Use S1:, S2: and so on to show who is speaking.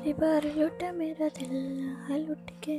S1: पिछली बार लुटा मेरा दिल हल उठ के।